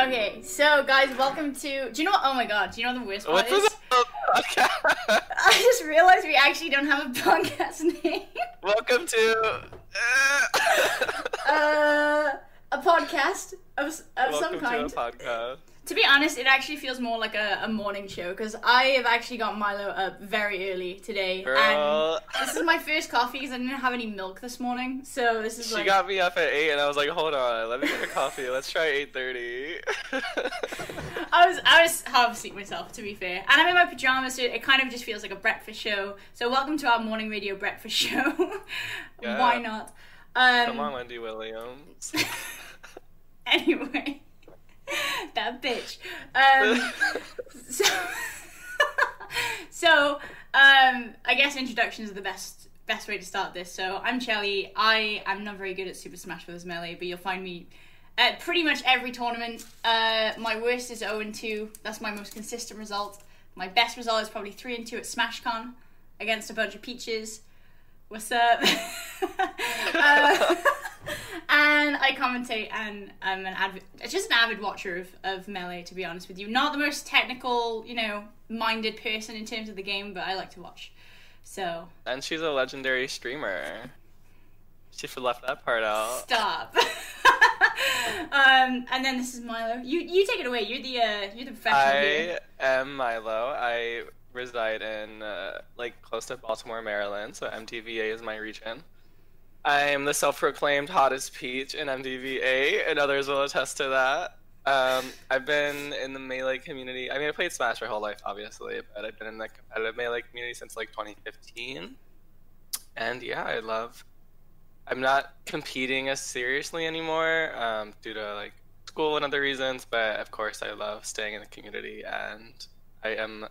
Okay, so guys, welcome to. Do you know what? Oh my god, do you know what the worst part What's is? I just realized we actually don't have a podcast name. Welcome to. uh, a podcast of, of some kind. podcast. To be honest, it actually feels more like a, a morning show because I have actually got Milo up very early today, Girl, and this is my first coffee because I didn't have any milk this morning. So this is she like got me up at eight, and I was like, "Hold on, let me get a coffee. Let's try eight 30. I was I was half asleep myself to be fair, and I'm in my pajamas, so it kind of just feels like a breakfast show. So welcome to our morning radio breakfast show. Yeah. Why not? Um, Come on, Wendy Williams. Anyway, that bitch. Um, so, so um, I guess introductions are the best best way to start this. So I'm Chelly. I am not very good at Super Smash Bros. Melee, but you'll find me at pretty much every tournament. Uh, my worst is 0 and 2. That's my most consistent result. My best result is probably 3 and 2 at SmashCon against a bunch of peaches. What's up? uh, and I commentate and I'm an avid, just an avid watcher of, of Melee, to be honest with you. Not the most technical, you know, minded person in terms of the game, but I like to watch. So, and she's a legendary streamer. She should have left that part out. stop. um, and then this is Milo. You you take it away. You're the uh, you're the professional here. I am Milo. I reside in uh, like close to Baltimore, Maryland, so MDVA is my region. I am the self-proclaimed hottest peach in MDVA, and others will attest to that. Um, I've been in the melee community. I mean, I played Smash my whole life, obviously, but I've been in the competitive melee community since like 2015. And yeah, I love. I'm not competing as seriously anymore um, due to like school and other reasons, but of course, I love staying in the community, and I am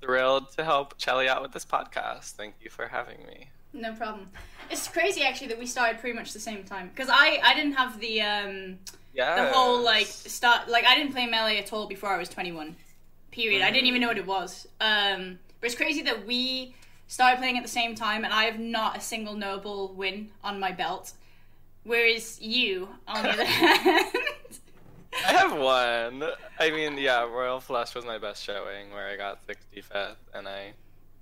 thrilled to help Chelly out with this podcast. Thank you for having me. No problem. It's crazy actually that we started pretty much the same time because I I didn't have the um Yeah. the whole like start like I didn't play melee at all before I was 21. Period. I didn't even know what it was. Um, but it's crazy that we started playing at the same time, and I have not a single noble win on my belt. Whereas you, on the other hand, I have one. I mean, yeah, Royal Flush was my best showing, where I got 65th, and I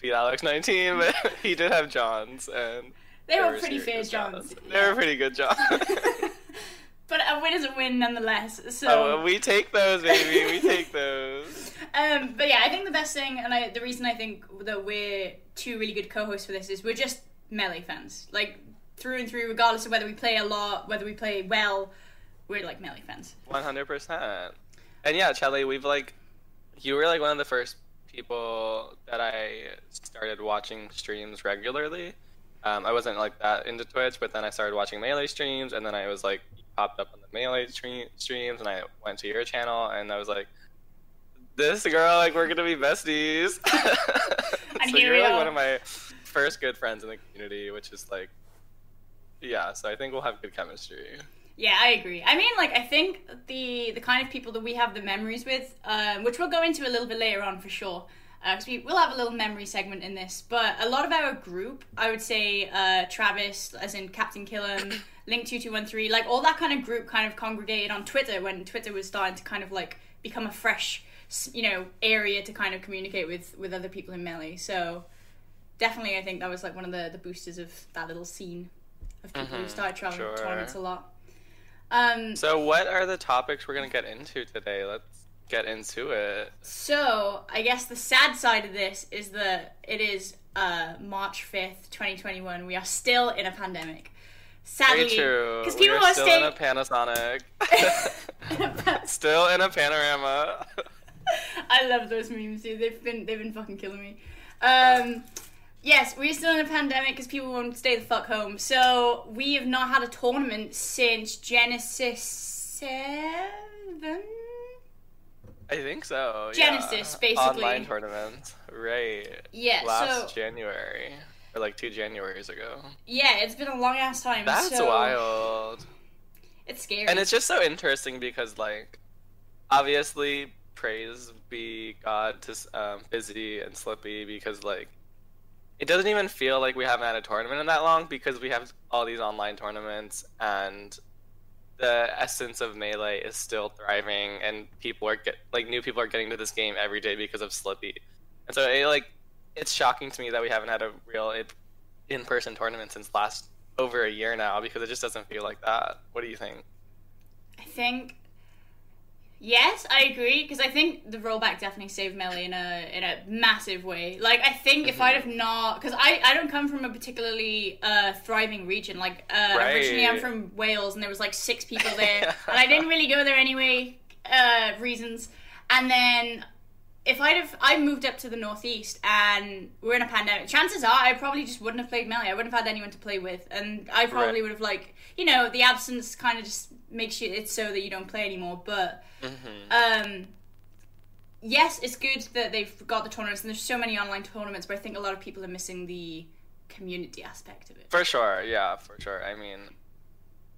beat Alex 19, but he did have Johns, and they were pretty fair serious Johns. They were pretty good Johns. but a win is a win nonetheless. So oh, we take those, baby. We take those. Um, but yeah, I think the best thing, and I, the reason I think that we're two really good co-hosts for this is we're just melee fans, like through and through, regardless of whether we play a lot, whether we play well, we're like melee fans. 100%. And yeah, Chelly, we've like, you were like one of the first people that I started watching streams regularly. Um, I wasn't like that into Twitch, but then I started watching melee streams, and then I was like popped up on the melee stream, streams, and I went to your channel, and I was like, "This girl, like, we're gonna be besties." And so you're like one of my first good friends in the community, which is like, yeah. So I think we'll have good chemistry. Yeah, I agree. I mean, like, I think the the kind of people that we have the memories with, um, which we'll go into a little bit later on for sure, because we will have a little memory segment in this. But a lot of our group, I would say, uh, Travis, as in Captain Killam, Link two two one three, like all that kind of group, kind of congregated on Twitter when Twitter was starting to kind of like become a fresh, you know, area to kind of communicate with with other people in melee. So definitely, I think that was like one of the the boosters of that little scene of people who started traveling sure. tournaments a lot. Um, So what are the topics we're gonna get into today? Let's get into it. So I guess the sad side of this is that it is uh, March fifth, twenty twenty one. We are still in a pandemic. Sadly, true. because people are are still staying. in a Panasonic. still in a panorama. I love those memes, dude. They've been they've been fucking killing me. Um, yes, we're still in a pandemic because people won't stay the fuck home. So we have not had a tournament since Genesis seven. I think so. Genesis, yeah. basically. Online tournaments, right? Yeah, Last so- January, or like two Januaries ago. Yeah, it's been a long ass time. That's so wild. It's scary. And it's just so interesting because, like, obviously, praise be God to um, Fizzi and Slippi because, like, it doesn't even feel like we haven't had a tournament in that long because we have all these online tournaments and the essence of melee is still thriving and people are get like new people are getting to this game every day because of Slippi. And so it like it's shocking to me that we haven't had a real in person tournament since last over a year now because it just doesn't feel like that. What do you think? I think yes, I agree because I think the rollback definitely saved Melee in a in a massive way. Like I think if I'd have not because I I don't come from a particularly uh, thriving region. Like uh, originally I'm from Wales and there was like six people there and I didn't really go there anyway uh, reasons. And then if I'd have I moved up to the northeast and we're in a pandemic, chances are I probably just wouldn't have played melee. I wouldn't have had anyone to play with, and I probably Right. would have like you know the absence kind of just makes you it's so that you don't play anymore. But um, yes, it's good that they've got the tournaments and there's so many online tournaments, but I think a lot of people are missing the community aspect of it. For sure, yeah, for sure. I mean,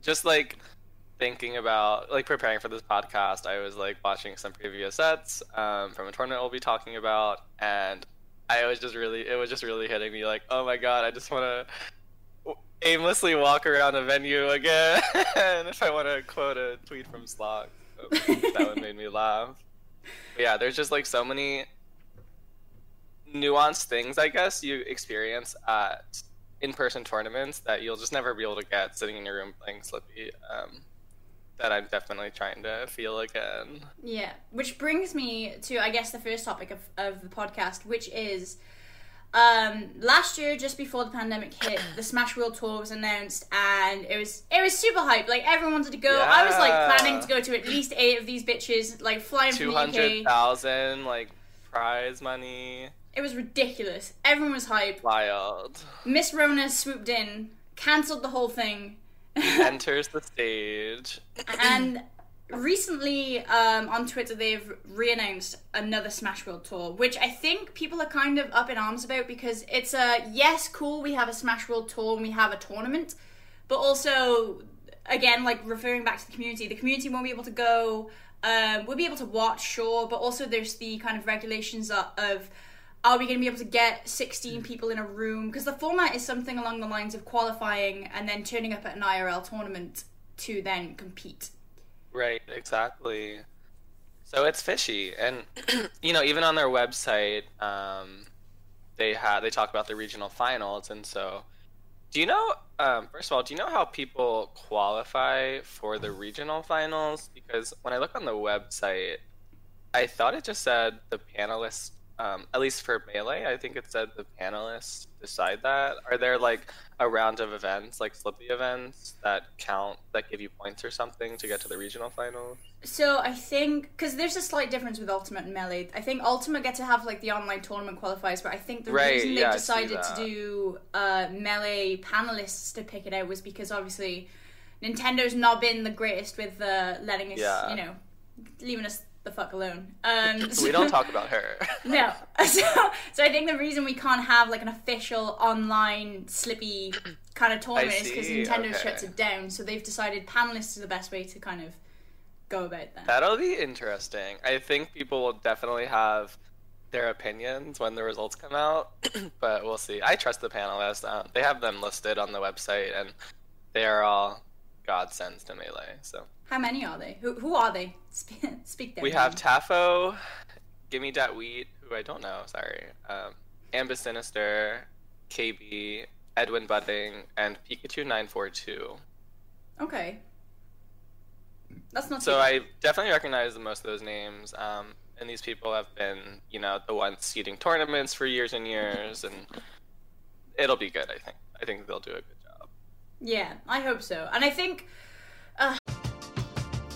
just like thinking about like preparing for this podcast, I was like watching some previous sets um, from a tournament we'll be talking about, and I was just really, it was just really hitting me like, oh my god, I just want to aimlessly walk around a venue again. if I want to quote a tweet from Slog, that would made me laugh. But yeah, there's just like so many nuanced things I guess you experience at in-person tournaments that you'll just never be able to get sitting in your room playing Slippi. Um, that I'm definitely trying to feel again. Yeah, which brings me to I guess the first topic of, of the podcast, which is um last year just before the pandemic hit, the Smash World Tour was announced and it was it was super hype. Like everyone wanted to go. I was like planning to go to at least eight of these bitches, like flying from Two the UK. thousand like prize money, It was ridiculous. Everyone was hype. wild. Miss Rona swooped in, cancelled the whole thing. Enters the stage. and recently um, on Twitter they've re-announced another Smash World Tour, which I think people are kind of up in arms about because it's a yes, cool, we have a Smash World Tour and we have a tournament, but also again like referring back to the community, the community won't be able to go. Um, we'll be able to watch, sure, but also there's the kind of regulations of, of are we going to be able to get 16 people in a room? Because the format is something along the lines of qualifying and then turning up at an IRL tournament to then compete. Right, exactly. So it's fishy, and you know, even on their website, um, they had they talk about the regional finals, and so. Do you know? Um, first of all, do you know how people qualify for the regional finals? Because when I look on the website, I thought it just said the panelists um, at least for melee, I think it said the panelists decide that. Are there like a round of events, like Slippi events, that count that give you points or something to get to the regional finals? So I think because there's a slight difference with Ultimate and Melee. I think Ultimate get to have like the online tournament qualifiers, but I think the Right, reason they yeah, decided to do uh, Melee panelists to pick it out was because obviously Nintendo's not been the greatest with uh, letting us, Yeah. you know, leaving us the fuck alone. Um, So we don't talk about her. No. So, so I think the reason we can't have like an official online Slippi kind of tournament is because Nintendo okay. shuts it down. So they've decided panelists is the best way to kind of go about that. That'll be interesting. I think people will definitely have their opinions when the results come out, but we'll see. I trust the panelists. Um, they have them listed on the website, and they are all godsends to Melee. So How many are they? Who, who are they? Speak, speak their we have name. Tafo, Gimme Dat Wheat, who I don't know, sorry, um, Ambisinister, KB, Edwin Budding, and Pikachu 942. Okay. That's not So too. I definitely recognize most of those names. Um, and these people have been, you know, the ones seeding tournaments for years and years, and it'll be good. I think. I think they'll do a good job. Yeah, I hope so. And I think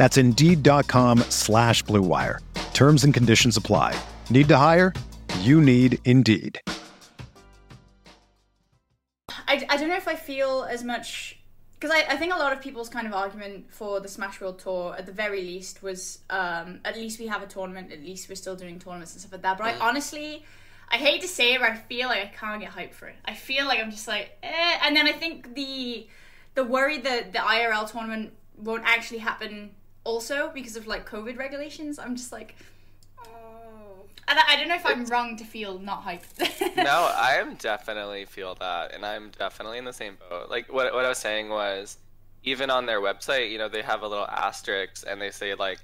That's Indeed.com slash Blue Wire. Terms and conditions apply. Need to hire? You need Indeed. I, I don't know if I feel as much because I, I think a lot of people's kind of argument for the Smash World Tour at the very least was um, at least we have a tournament, at least we're still doing tournaments and stuff like that. But I honestly, I hate to say it, but I feel like I can't get hyped for it. I feel like I'm just like, eh. And then I think the the worry that the IRL tournament won't actually happen also because of like COVID regulations. I'm just like, oh. And I, I don't know if I'm wrong to feel not hyped. no, I am definitely feel that, and I'm definitely in the same boat. Like what what I was saying was, even on their website, you know, they have a little asterisk, and they say like,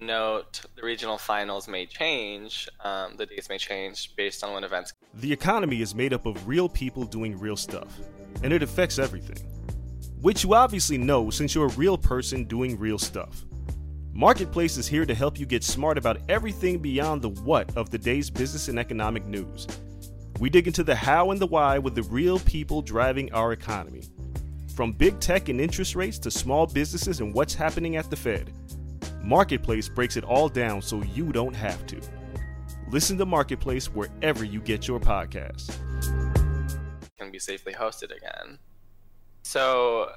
note the regional finals may change, um, the dates may change based on when events. The economy is made up of real people doing real stuff, and it affects everything. Which you obviously know since you're a real person doing real stuff. Marketplace is here to help you get smart about everything beyond the what of the day's business and economic news. We dig into the how and the why with the real people driving our economy. From big tech and interest rates to small businesses and what's happening at the Fed. Marketplace breaks it all down so you don't have to. Listen to Marketplace wherever you get your podcasts. can be safely hosted again. So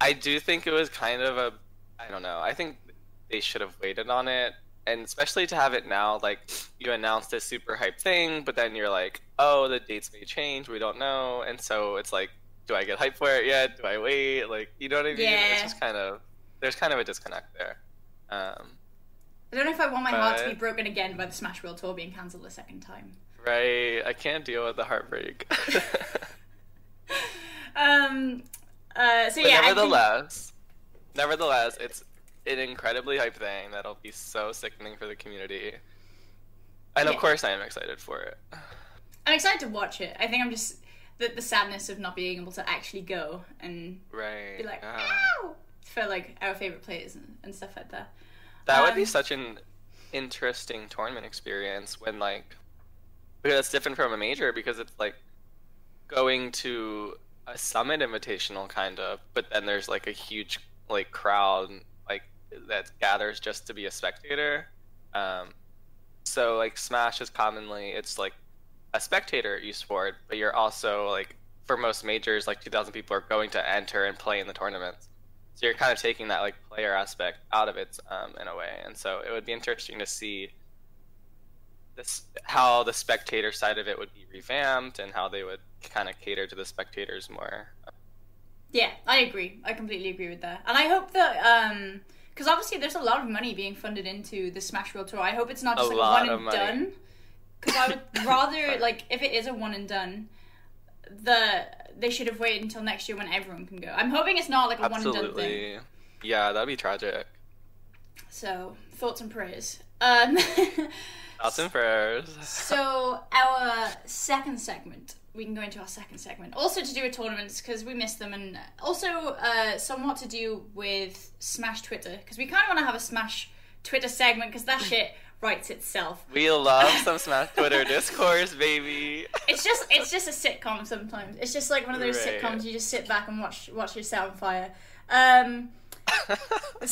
I do think it was kind of a I don't know. I think they should have waited on it. And especially to have it now, like you announced this super hype thing, but then you're like, oh, the dates may change, we don't know. And so it's like, do I get hyped for it yet? Do I wait? Like, you know what I mean? Yeah. It's just kind of, there's kind of a disconnect there. Um, I don't know if I want my heart to be broken again by the Smash World Tour being cancelled a second time. right. I can't deal with the heartbreak. Um. Uh. So But yeah. I think- nevertheless, nevertheless, it's an incredibly hype thing that'll be so sickening for the community. And of course, I am excited for it. I'm excited to watch it. I think I'm just the the sadness of not being able to actually go and Right. be like, yeah. ow, for like our favorite players and, and stuff like that. That would be Um, such an interesting tournament experience when like because it's different from a major because it's like going to a summit invitational kind of, but then there's like a huge like crowd that gathers just to be a spectator. Um, so like Smash is commonly it's like a spectator esport, but you're also like for most majors, like 2,000 people are going to enter and play in the tournaments. So you're kind of taking that like player aspect out of it um, in a way, and so it would be interesting to see this how the spectator side of it would be revamped and how they would kind of cater to the spectators more. Yeah, I agree. I completely agree with that. And I hope that um because obviously there's a lot of money being funded into the Smash World Tour. I hope it's not A just like lot one and money. done. Because I would rather like if it is a one and done, the they should have waited until next year when everyone can go. I'm hoping it's not like a one and done thing. Yeah, that'd be tragic. So thoughts and prayers. Um, Thoughts and prayers. so our second segment, we can go into our second segment, also to do with tournaments because we missed them, and also uh, somewhat to do with Smash Twitter because we kind of want to have a Smash Twitter segment because that shit writes itself. We love some Smash Twitter discourse, baby. It's just it's just a sitcom sometimes. It's just like one of those Right. sitcoms you just sit back and watch watch your set on fire. Um, and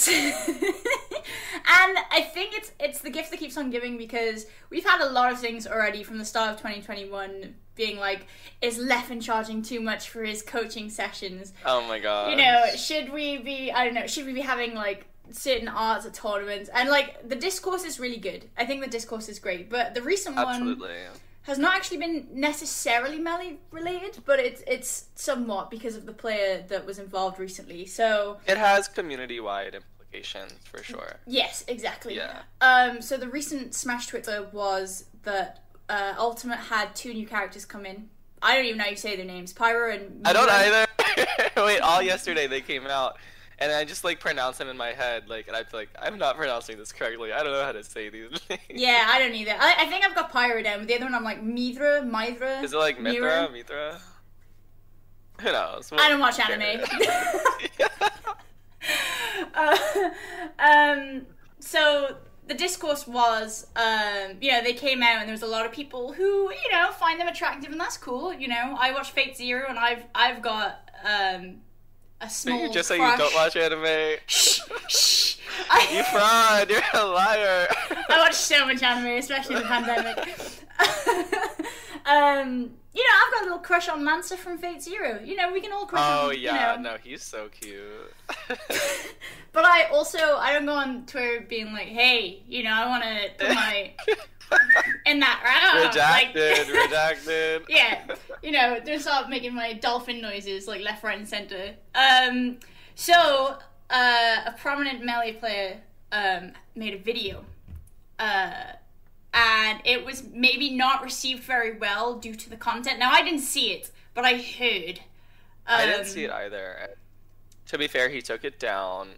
I think it's it's the gift that keeps on giving because we've had a lot of things already from the start of 2021 being like, is Leffen charging too much for his coaching sessions? oh my god. You know, should we be I don't know, should we be having like certain arts at tournaments? And like the discourse is really good. I think the discourse is great, but the recent one absolutely. Has not actually been necessarily melee related, but it's it's somewhat because of the player that was involved recently. So It has community-wide implications for sure. yes, exactly. Yeah. Um. So the recent Smash Twitter was that uh, Ultimate had two new characters come in. I don't even know how you say their names. Pyra and I don't either. Wait, all yesterday they came out, and I just like pronounce them in my head, like, and I'd be like, I'm not pronouncing this correctly. I don't know how to say these names. Yeah, I don't either. I, I think I've got Pyra down, but the other one I'm like Mythra, Mythra. Is it like Mira? Mythra? Mythra? Who knows? I don't watch anime. uh, um, so the discourse was, um, you know, they came out and there was a lot of people who, you know, find them attractive and that's cool. You know, I watch Fate Zero and I've I've got um, a small. you just say you don't watch anime. Shh, shh. you fraud! You're a liar. I watch so much anime, especially in the pandemic. um, you know, I've got a little crush on Lancer from Fate Zero. You know, we can all crush Oh on. yeah, you know. no, he's so cute. But I also I don't go on Twitter being like, hey, you know, I want to put my in that round. redacted, like, redacted. yeah, you know, don't start making my dolphin noises like left, right, and center. Um, so uh, a prominent melee player um made a video, uh, and it was maybe not received very well due to the content. Now I didn't see it, but I heard. I Um, didn't see it either. To be fair, he took it down.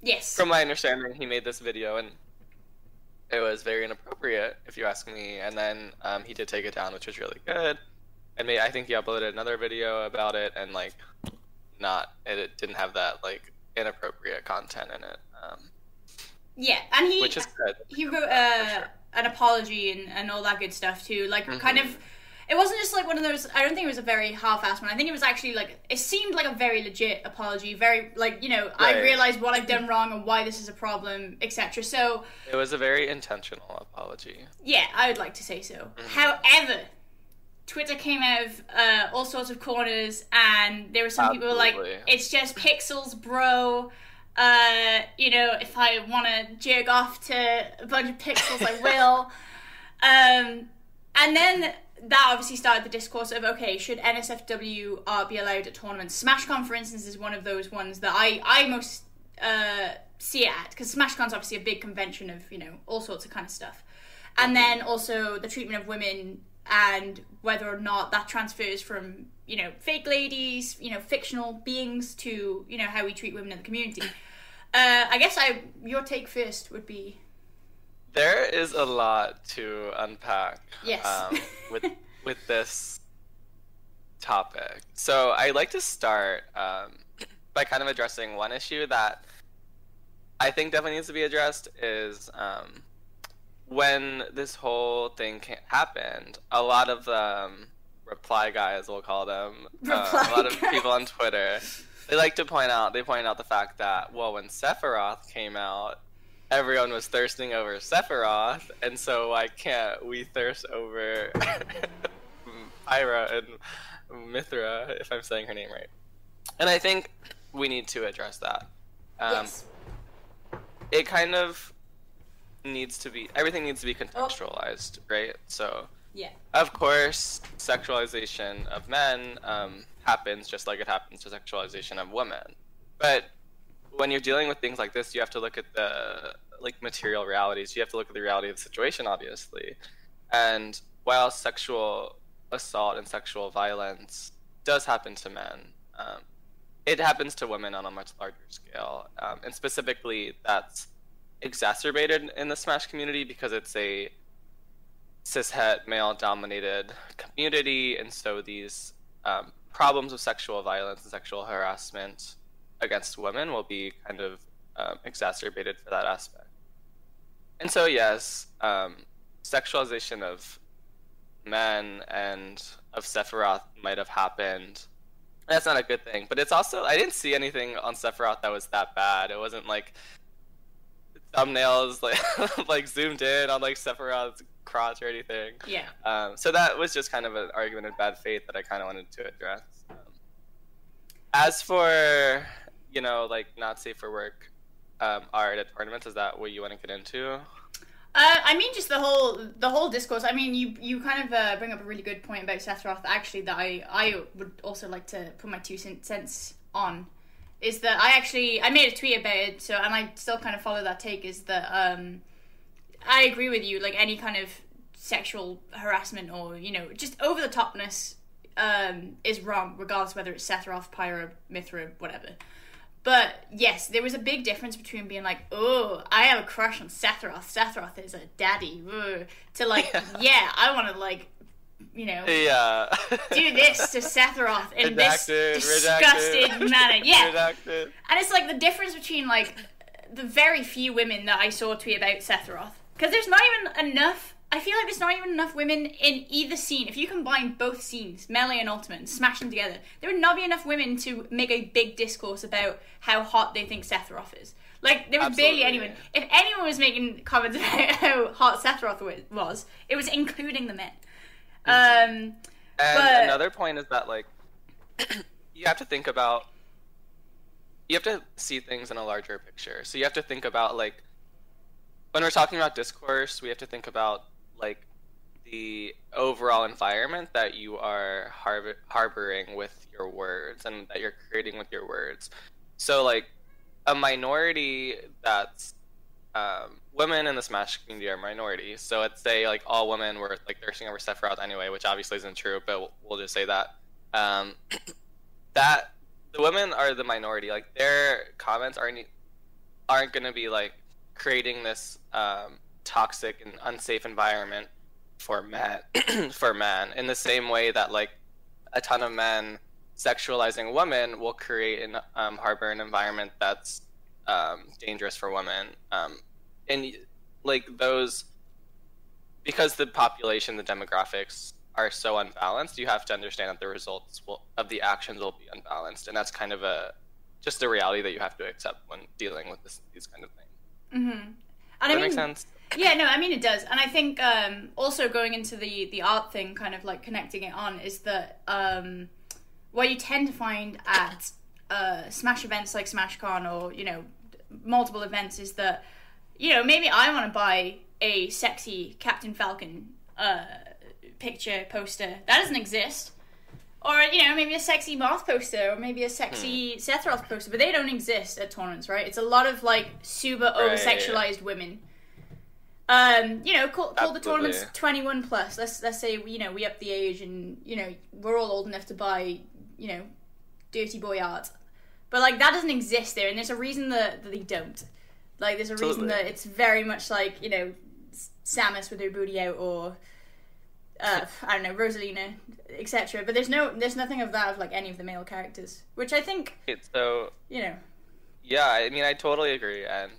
Yes. From my understanding, he made this video and it was very inappropriate, if you ask me. And then um, he did take it down, which was really good. And may I think he uploaded another video about it, and like, not it, it didn't have that like inappropriate content in it, um, yeah, and he which is good. he wrote uh, sure. an apology and, and all that good stuff too. Like kind Mm-hmm. of, it wasn't just like one of those. I don't think it was a very half-assed one. I think it was actually like it seemed like a very legit apology. Very like you know I Right. realized what I've done wrong and why this is a problem, etc. So It was a very intentional apology. yeah, I would like to say so. Mm-hmm. However. Twitter came out of uh, all sorts of corners, and there were some people like, "It's just pixels, bro." Uh, you know, if I want to jerk off to a bunch of pixels, I will. Um, and then that obviously started the discourse of okay, should NSFW uh, be allowed at tournaments? SmashCon, for instance, is one of those ones that I I most uh, see it at because SmashCon's obviously a big convention of you know all sorts of kind of stuff, and then also the treatment of women and whether or not that transfers from you know fake ladies, you know fictional beings to you know how we treat women in the community. Uh, I guess I your take first would be There is a lot to unpack. Yes. Um, with with this topic, so I'd like to start um, by kind of addressing one issue that I think definitely needs to be addressed is um, when this whole thing ca- happened. A lot of um, reply guys, we'll call them, uh, a lot of guys. people on Twitter, they like to point out they point out the fact that well, when Sephiroth came out everyone was thirsting over Sephiroth, and so why can't we thirst over Ira and Mythra, if I'm saying her name right? And I think we need to address that. Um, yes. It kind of needs to be everything needs to be contextualized, right? So Yeah. of course, sexualization of men um, happens just like it happens to sexualization of women. But when you're dealing with things like this, you have to look at the like material realities. You have to look at the reality of the situation, obviously. And while sexual assault and sexual violence does happen to men, um, it happens to women on a much larger scale. Um, and specifically, that's exacerbated in the Smash community because it's a cishet male dominated community and so these um, problems of sexual violence and sexual harassment against women will be kind of um, exacerbated for that aspect and so yes um, sexualization of men and of sephiroth might have happened that's not a good thing but it's also i didn't see anything on sephiroth that was that bad it wasn't like thumbnails like like zoomed in on like Sephiroth's crotch or anything. Yeah. Um, so that was just kind of an argument in bad faith that I kind of wanted to address. Um, as for you know like not safe for work um, art at tournaments, is that what you want to get into? Uh, I mean, just the whole the whole discourse. I mean, you you kind of uh, bring up a really good point about Sephiroth. Actually, that I I would also like to put my two cents on is that I actually I made a tweet about it. So and I still kind of follow that take. Is that um, I agree with you. Like any kind of sexual harassment or you know just over the topness um, is wrong, regardless whether it's Sephiroth, Pyra, Mythra, whatever. But yes, there was a big difference between being like, "Oh, I have a crush on Sephiroth. Sephiroth is a daddy," ugh," to like, "Yeah, I want to like, you know, Yeah. Uh, do this to Sephiroth in this Redacted, disgusting redacted, manner." Yeah, Redacted. and it's like the difference between like the very few women that I saw tweet about Sephiroth. Because there's not even enough. I feel like there's not even enough women in either scene. If you combine both scenes, melee and ultimate, and smash them together, there would not be enough women to make a big discourse about how hot they think Sephiroth is. Like there was barely Absolutely. anyone. If anyone was making comments about how hot Sephiroth wa- was, it was including the men. Um, And But- another point is that like you have to think about you have to see things in a larger picture. So you have to think about like when we're talking about discourse, we have to think about like the overall environment that you are har- harboring with your words and that you're creating with your words. So like a minority that's um, women in the Smash community are minorities. So let's say like all women were like thirsting over Sephiroth anyway, which obviously isn't true, but we'll, we'll just say that. Um, that the women are the minority. Like their comments aren't aren't going to be like creating this um, toxic and unsafe environment for men for men in the same way that like a ton of men sexualizing women will create and um, harbor an environment that's um, dangerous for women um, and like those because the population the demographics are so unbalanced you have to understand that the results will, of the actions will be unbalanced and that's kind of a just a reality that you have to accept when dealing with this, these kind of things. And does I that mean, make sense Yeah, no, I mean it does, and I think um, also going into the the art thing, kind of like connecting it on, is that um, what you tend to find at uh, Smash events like SmashCon or you know multiple events is that you know maybe I want to buy a sexy Captain Falcon uh, picture poster. That doesn't exist. Or you know maybe a sexy Marth poster, or maybe a sexy Sephiroth poster, but they don't exist at tournaments, right? It's a lot of like super over sexualized women um, you know, call, call the tournaments twenty one plus. Let's let's say you know we up the age and you know we're all old enough to buy you know dirty boy art, but like that doesn't exist there, and there's a reason that, that they don't. Like there's a reason that it's very much like you know Samus with her booty out or. Uh, I don't know Rosalina, etc. But there's no, there's nothing of that of like any of the male characters, which I think It's so you know. Yeah, I mean, I totally agree. And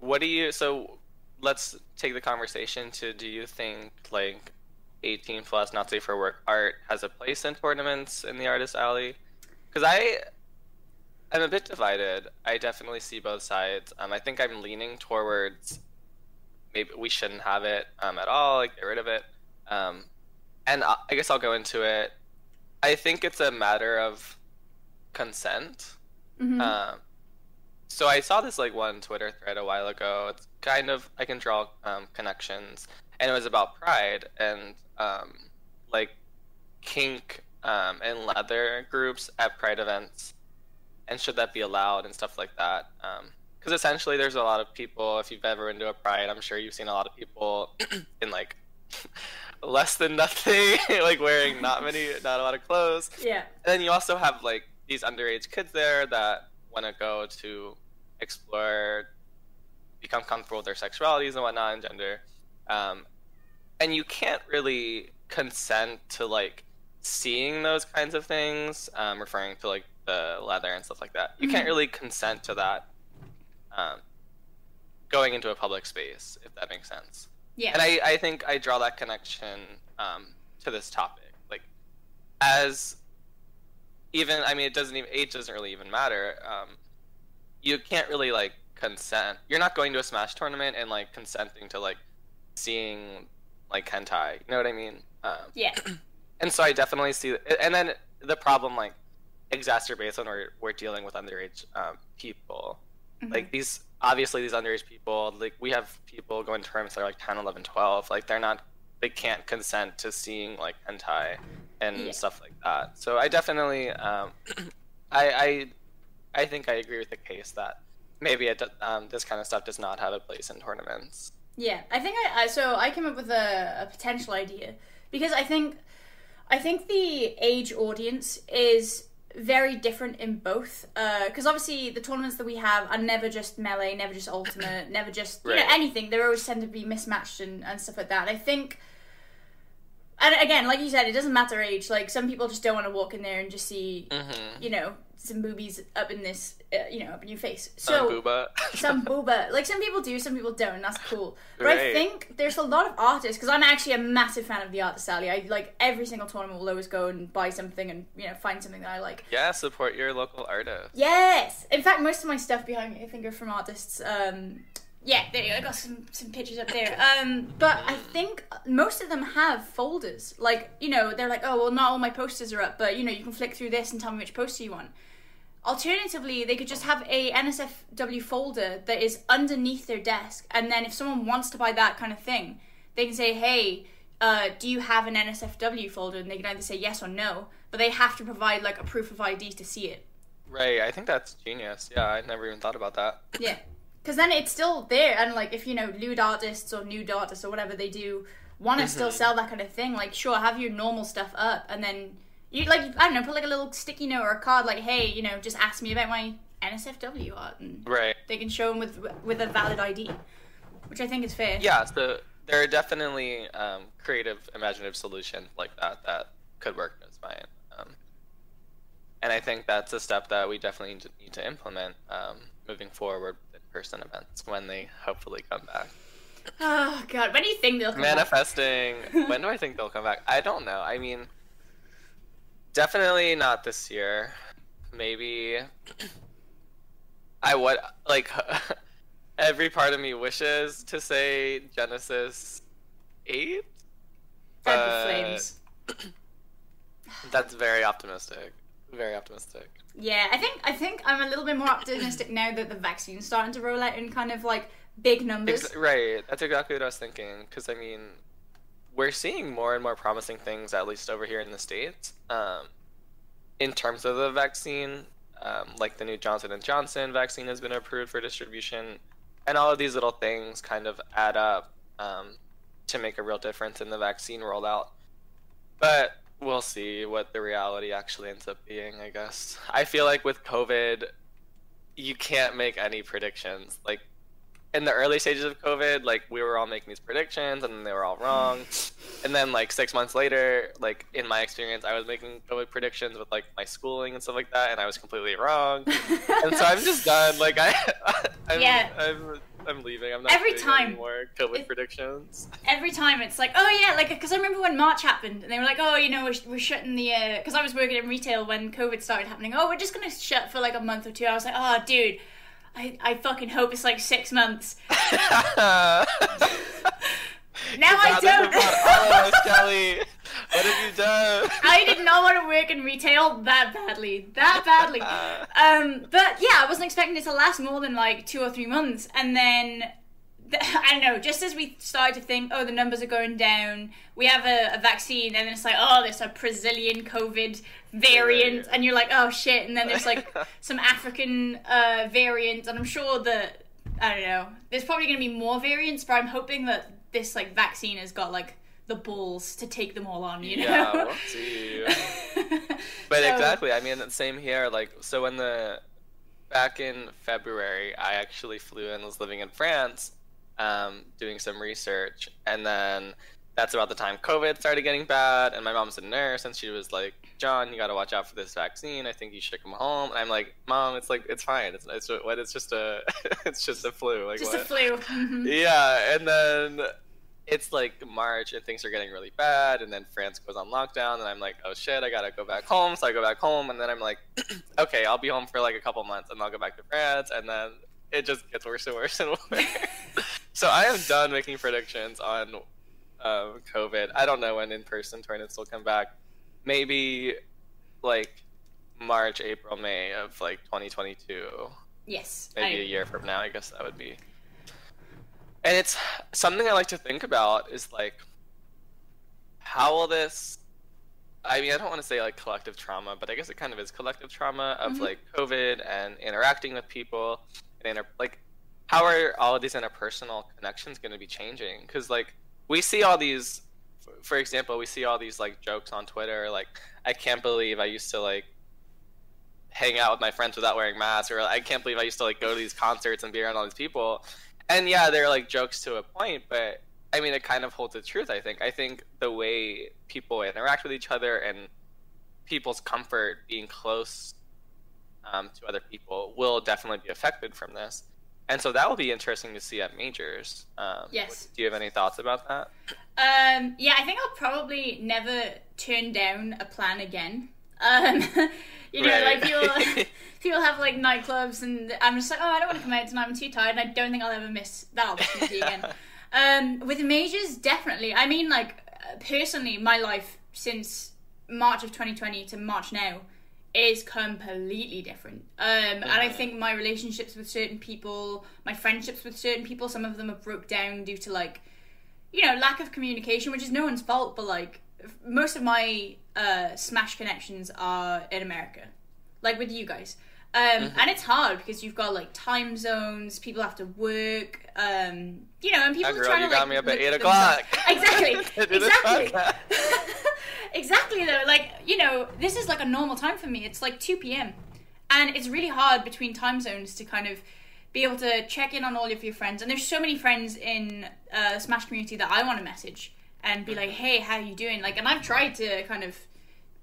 what do you? So let's take the conversation to: Do you think like 18 plus, not safe for work art has a place in tournaments in the artist alley? Because I, I'm a bit divided. I definitely see both sides. Um, I think I'm leaning towards maybe we shouldn't have it um, at all, like get rid of it. Um, and I I guess I'll go into it. I think it's a matter of consent. Um, so I saw this like one Twitter thread a while ago. It's kind of I can draw um, connections, and it was about pride and um, like kink um, and leather groups at pride events, and should that be allowed and stuff like that. Because essentially, there's a lot of people. If you've ever been to a pride, I'm sure you've seen a lot of people in like less than nothing, like wearing not many, not a lot of clothes. Yeah. And then you also have like these underage kids there that want to go to explore, become comfortable with their sexualities and whatnot and gender. Um, and you can't really consent to like seeing those kinds of things, um, referring to like the leather and stuff like that. You can't really consent to that um, going into a public space, if that makes sense. Yeah. And I, I think I draw that connection um, to this topic. Like, as even, I mean, it doesn't even, age doesn't really even matter. Um, you can't really, like, consent. You're not going to a Smash tournament and, like, consenting to, like, seeing, like, hentai. You know what I mean? Um, yeah. and so I definitely see, and then the problem, like, exacerbates when we're, we're dealing with underage um, people. Like, these, obviously, these underage people, like, we have people going to tournaments that are, like, 10, 11, 12. Like, they're not, they can't consent to seeing, like, hentai and Yeah. stuff like that. So I definitely, um, I, I, I think I agree with the case that maybe it, um, this kind of stuff does not have a place in tournaments. Yeah, I think I, I so I came up with a, a potential idea because I think I think the age audience is very different in both because obviously the tournaments that we have are never just melee, never just ultimate, never just you know anything. They're always tend to be mismatched and, and stuff like that. I think. And again, like you said, it doesn't matter age. Like some people just don't want to walk in there and just see, Mm-hmm. you know, some boobies up in this, uh, you know, up in your face. So, So booba. some booba. Like some people do, some people don't, and that's cool. But I think there's a lot of artists because I'm actually a massive fan of the artist alley. I like every single tournament will always go and buy something and you know find something that I like. yeah, support your local artist. Yes. In fact, most of my stuff behind me, I think, are from artists. Um, yeah, there you go. I got some some pictures up there. Um, but I think most of them have folders. Like you know, they're like, oh well, not all my posters are up, but you know, you can flick through this and tell me which poster you want. Alternatively, they could just have a NSFW folder that is underneath their desk, and then if someone wants to buy that kind of thing, they can say, "Hey, uh, do you have an NSFW folder?" And they can either say yes or no, but they have to provide like a proof of ID to see it. Right, I think that's genius. Yeah, I never even thought about that. Yeah, because then it's still there, and like if you know lewd artists or nude artists or whatever they do want to still sell that kind of thing, like sure, have your normal stuff up, and then you like I don't know, put like a little sticky note or a card, like hey, you know, just ask me about my NSFW art, and Right. they can show them with with a valid ID, which I think is fair. Yeah, so there are definitely um, creative, imaginative solutions like that that could work just fine. Um, and I think that's a step that we definitely need to, implement um, moving forward with in-person events when they hopefully come back. Oh god, when do you think they'll come back? Manifesting. when do I think they'll come back? I don't know. I mean, definitely not this year. Maybe. I would like. every part of me wishes to say Genesis eight. Fed but flames. That's very optimistic. Very optimistic. Yeah, I think I think I'm a little bit more optimistic now that the vaccine's starting to roll out in kind of like big numbers. Ex- right. That's exactly what I was thinking. Because I mean, we're seeing more and more promising things, at least over here in the states, um, in terms of the vaccine. Um, like the new Johnson and Johnson vaccine has been approved for distribution, and all of these little things kind of add up um, to make a real difference in the vaccine rollout. But we'll see what the reality actually ends up being. I guess I feel like with COVID, you can't make any predictions. Like in the early stages of COVID, like we were all making these predictions and they were all wrong. And then like six months later, like in my experience, I was making COVID predictions with like my schooling and stuff like that, and I was completely wrong. and so I'm just done. Like I, I'm, Yeah. I'm I'm leaving. I'm not Every time. more COVID It- predictions. every time it's like, oh yeah, like because I remember when March happened and they were like, oh, you know, we're, we're shutting the uh, because I was working in retail when COVID started happening. Oh, we're just gonna shut for like a month or two. I was like, oh, dude, I I fucking hope it's like six months. Now I don't. oh, Chelly, what have you done? I did not want to work in retail that badly, that badly. Um, but yeah, I wasn't expecting it to last more than like two or three months, and then th- I don't know. Just as we started to think, oh, the numbers are going down, we have a, a vaccine, and then it's like, oh, there's a Brazilian COVID variant, and you're like, oh shit, and then there's like some African uh, variant, and I'm sure that I don't know. There's probably going to be more variants, but I'm hoping that this like vaccine has got like the balls to take them all on. You know. Yeah, we'll see. But So- exactly, I mean, the same here. Like, so when the back in February, I actually flew and was living in France, um, doing some research, and then that's about the time COVID started getting bad, and my mom's a nurse, and she was like, "John, you got to watch out for this vaccine. I think you should come home." And I'm like, "Mom, it's like it's fine. It's it's what? It's just a it's just a flu. Like Just a what?" flu. Mhm. Yeah, and then it's like March and things are getting really bad, and then France goes on lockdown, and I'm like, oh shit, I gotta go back home. So I go back home, and then I'm like, okay, I'll be home for like a couple months, and I'll go back to France, and then it just gets worse and worse and worse. so I am done making predictions on um, COVID. I don't know when in-person tournaments will come back. Maybe like March, April, May of like 2022 Yes. maybe I- a year from now. I guess that would be. And it's something I like to think about is like, how will this? I mean, I don't want to say like collective trauma, but I guess it kind of is collective trauma of mm-hmm. like COVID and interacting with people and inter- like, how are all of these interpersonal connections going to be changing? Because like we see all these, for example, we see all these like jokes on Twitter, like I can't believe I used to like hang out with my friends without wearing masks or I can't believe I used to like go to these concerts and be around all these people. And yeah, they're like jokes to a point, but I mean it kind of holds the truth, I think. I think the way people interact with each other and people's comfort being close um, to other people will definitely be affected from this. And so that will be interesting to see at majors. Um, Yes. Do you have any thoughts about that? Um, yeah, I think I'll probably never turn down a plan again. Um, you know, Right. like people, people have like nightclubs, and I'm just like, oh, I don't want to come out tonight. I'm too tired, and I don't think I'll ever miss that opportunity again. Um, with majors, definitely. I mean, like uh, personally, my life since March of 2020 to March now is completely different. Um, and I think my relationships with certain people, my friendships with certain people, some of them have broke down due to like you know, lack of communication, which is no one's fault, but like most of my uh, Smash connections are in America, like with you guys. Um, And it's hard because you've got like time zones, people have to work, um, you know, and people That are girl, trying you to got like. me up at 8 o'clock. Exactly, To do this exactly. exactly though, like you know, this is like a normal time for me. It's like two p.m. and it's really hard between time zones to kind of be able to check in on all of your friends. And there's so many friends in uh, Smash community that I want to message and be like, "Hey, how are you doing?" Like, and I've tried to kind of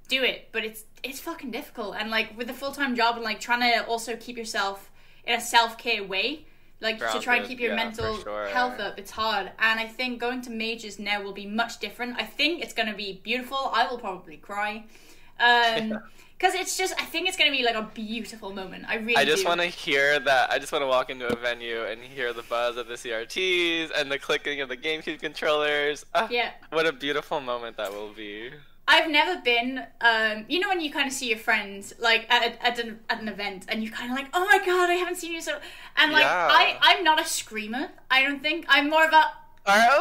do it, but it's it's fucking difficult. And like with a full time job and like trying to also keep yourself in a self care way, like to try and keep your yeah, mental sure. health up, it's hard. And I think going to majors now will be much different. I think it's going to be beautiful. I will probably cry. Um, because it's just, I think it's going to be like a beautiful moment. I really I just want to hear that. I just want to walk into a venue and hear the buzz of the CRTs and the clicking of the GameCube controllers. Ah, Yeah. What a beautiful moment that will be. I've never been, um, you know, when you kind of see your friends like at, at, an, at an event and you kind of like, oh my god, I haven't seen you so. And like, Yeah. I, I'm not a screamer. I don't think I'm more of a.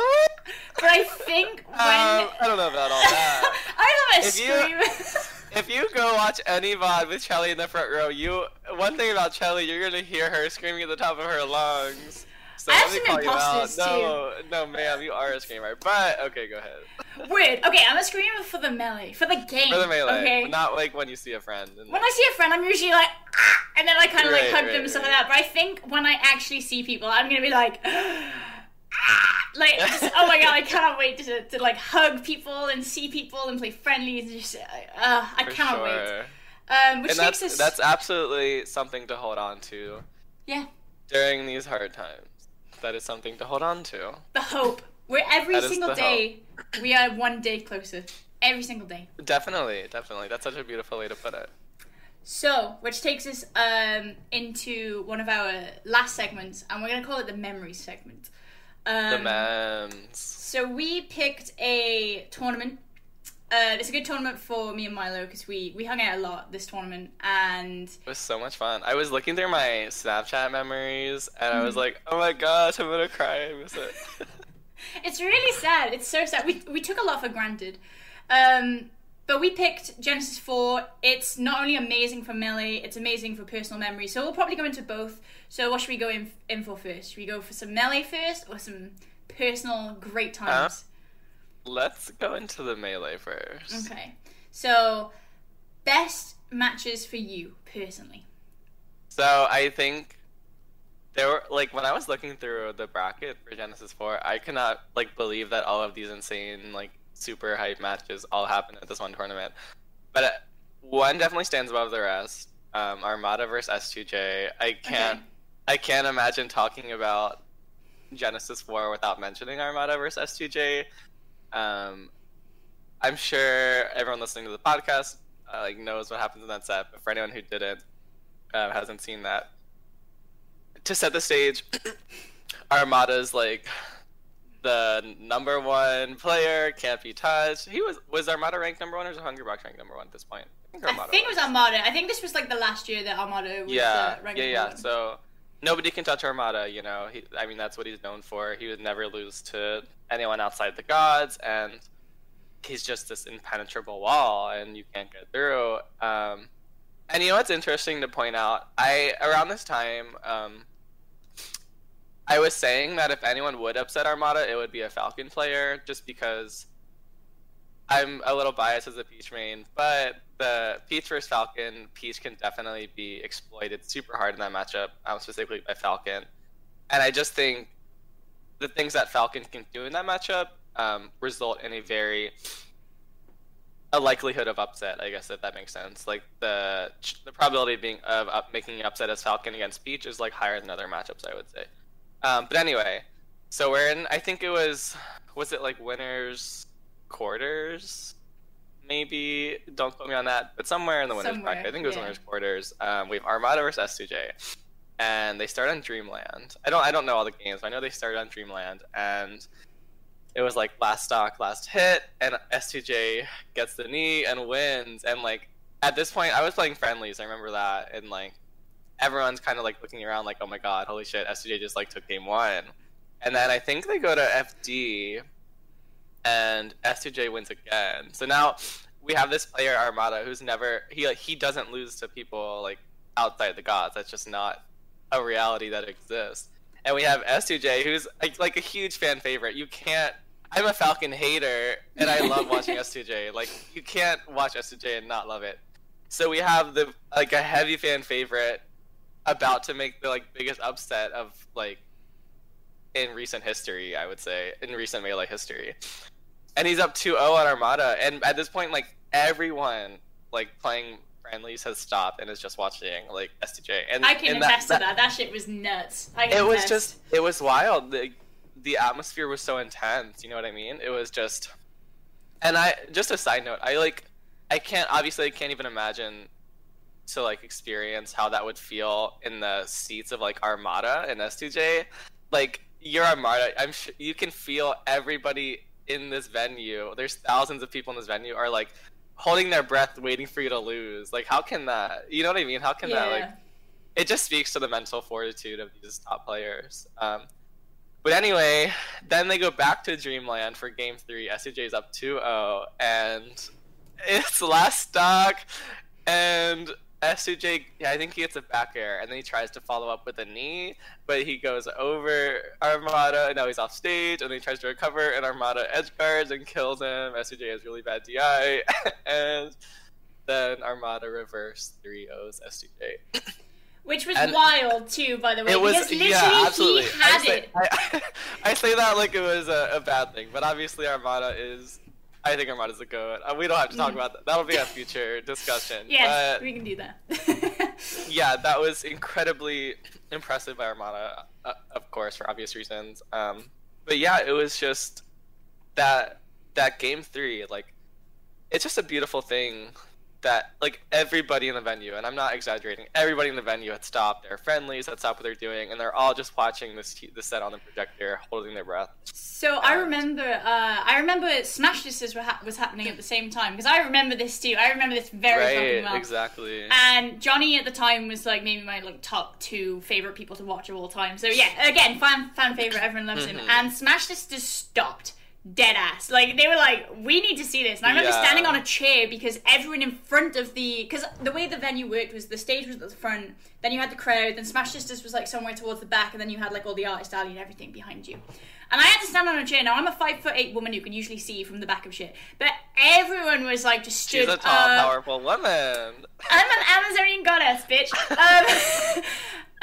But I think when Um, I don't know about all that. I'm not a If you- if you go watch any VOD with Chelly in the front row, you one thing about Chelly, you're gonna hear her screaming at the top of her lungs. So I have some imposters, No, no, ma'am, you are a screamer. But okay, go ahead. Weird. Okay, I'm a screamer for the melee, for the game. For the melee, Okay. not like when you see a friend. And when I see a friend, I'm usually like, ah, and then I kind of like hug right, them and stuff right. like that. But I think when I actually see people, I'm gonna be like, ah, like, just, oh my god, I cannot wait to, to like hug people and see people and play friendly and just, uh, I For cannot wait. Um, which And takes that's us, that's absolutely something to hold on to yeah, during these hard times. That is something to hold on to. The hope. We're every That single day. We are one day closer. Every single day. Definitely, definitely. That's such a beautiful way to put it. So, which takes us um, into one of our last segments, and we're gonna call it the memories segment. Um, The memes. So we picked a tournament. Uh, it's a good tournament for me and Milo because we we hung out a lot this tournament, and It was so much fun. I was looking through my Snapchat memories, and I was Mm-hmm. like, "Oh my gosh, I'm gonna cry. I miss it." it's really sad. It's so sad. We we took a lot for granted. Um, but we picked Genesis 4. It's not only amazing for melee, it's amazing for personal memory. So we'll probably go into both. So what should we go in, in for first? Should we go for some melee first or some personal great times? Let's go into the melee first. Okay. So best matches for you personally. So I think there were like when I was looking through the bracket for Genesis 4, I cannot like believe that all of these insane like super hype matches all happened at this one tournament. But uh, one definitely stands above the rest. Um, Armada versus S2J. I can't Okay. I can't imagine talking about Genesis 4 without mentioning Armada versus S2J. Um, I'm sure everyone listening to the podcast uh, like knows what happens in that set, but for anyone who didn't, uh, hasn't seen that, to set the stage, Armada's like the number one player, can't be touched. He was was Armada ranked number one or was Hungrybox ranked number one at this point? I think I think it was Armada. I think this was like the last year that Armada was yeah, uh, ranked yeah, yeah. one. So nobody can touch Armada. You know, he, I mean that's what he's known for. He would never lose to anyone outside the gods, and he's just this impenetrable wall, and you can't get through. Um, and you know what's interesting to point out? I around this time, um, I was saying that if anyone would upset Armada, it would be a Falcon player, just because. I'm a little biased as a Peach main, but the Peach versus Falcon, Peach can definitely be exploited super hard in that matchup, um, specifically by Falcon. And I just think the things that Falcon can do in that matchup um, result in a very a likelihood of upset. I guess if that makes sense. Like the the probability of being of up, making an upset as Falcon against Peach is like higher than other matchups. I would say. Um, but anyway, so we're in. I think it was was it like winners quarters maybe. Don't quote me on that but somewhere in the winners Somewhere, bracket i think it was yeah. winners quarters. Um, we have armada versus s2j and they start on dreamland. I don't i don't know all the games but i know they started on dreamland and it was like last stock last hit and s2j gets the knee and wins and like at this point i was playing friendlies. I remember that and like everyone's kind of like looking around like oh my god holy shit s2j just like took game one. And then i think they go to fd and S2J wins again. So now we have this player Armada who's never he like he doesn't lose to people like outside the gods. That's just not a reality that exists. And we have S2J who's like, like a huge fan favorite. You can't I'm a Falcon hater and I love watching S2J. Like you can't watch S2J and not love it. So we have the like a heavy fan favorite about to make the like biggest upset of like in recent history, I would say, in recent melee history. And he's up 2-0 on Armada, and at this point, like everyone like playing friendlies has stopped and is just watching like S2J. And I can and attest to that. That shit was nuts. It was attest. just, it was wild. The the atmosphere was so intense. You know what I mean? It was just, and I just a side note, I like, I can't obviously I can't even imagine to like experience how that would feel in the seats of like Armada and S2J. Like you're Armada, I'm sure you can feel everybody in this venue. There's thousands of people in this venue are like holding their breath, waiting for you to lose. Like how can that? You know what I mean? How can that like? It just speaks to the mental fortitude of these top players. Um, but anyway, then they go back to Dreamland for Game Three. S2J is up 2-0, and it's last stock, and S2J, yeah, I think he gets a back air, and then he tries to follow up with a knee, but he goes over Armada, and now he's off stage, and then he tries to recover, and Armada edge guards and kills him. S2J has really bad DI, and then Armada reverse 3-0s S2J. Which was And- wild too, by the way. It was because literally yeah, absolutely. he had I say, it. I, I say that like it was a, a bad thing, but obviously Armada is. I think Armada's a goat. Uh, we don't have to talk about that. That'll be a future discussion. Mm. Yes, we can do that. yeah, that was incredibly impressive by Armada, uh, of course, for obvious reasons. Um, but yeah, it was just that that game three, like, it's just a beautiful thing that like everybody in the venue, and I'm not exaggerating, everybody in the venue had stopped. Their friendlies had stopped what they're doing, and they're all just watching this t- this set on the projector, holding their breath. So I remember, uh, I remember Smash Sisters ha- was happening at the same time because I remember this too. I remember this very fucking right? well. Exactly. And Johnny at the time was like maybe my like top two favorite people to watch of all time. So yeah, again, fan fan favorite, everyone loves him. Mm-hmm. And Smash Sisters stopped dead ass. Like they were like, we need to see this. And I remember Yeah. standing on a chair because everyone in front of the because the way the venue worked was the stage was at the front, then you had the crowd, then Smash Sisters was like somewhere towards the back, and then you had like all the artist alley and everything behind you. And I had to stand on a chair. Now I'm a five foot eight woman who can usually see from the back of shit, but everyone was like just stood She's a tall, up. powerful woman. I'm an Amazonian goddess, bitch.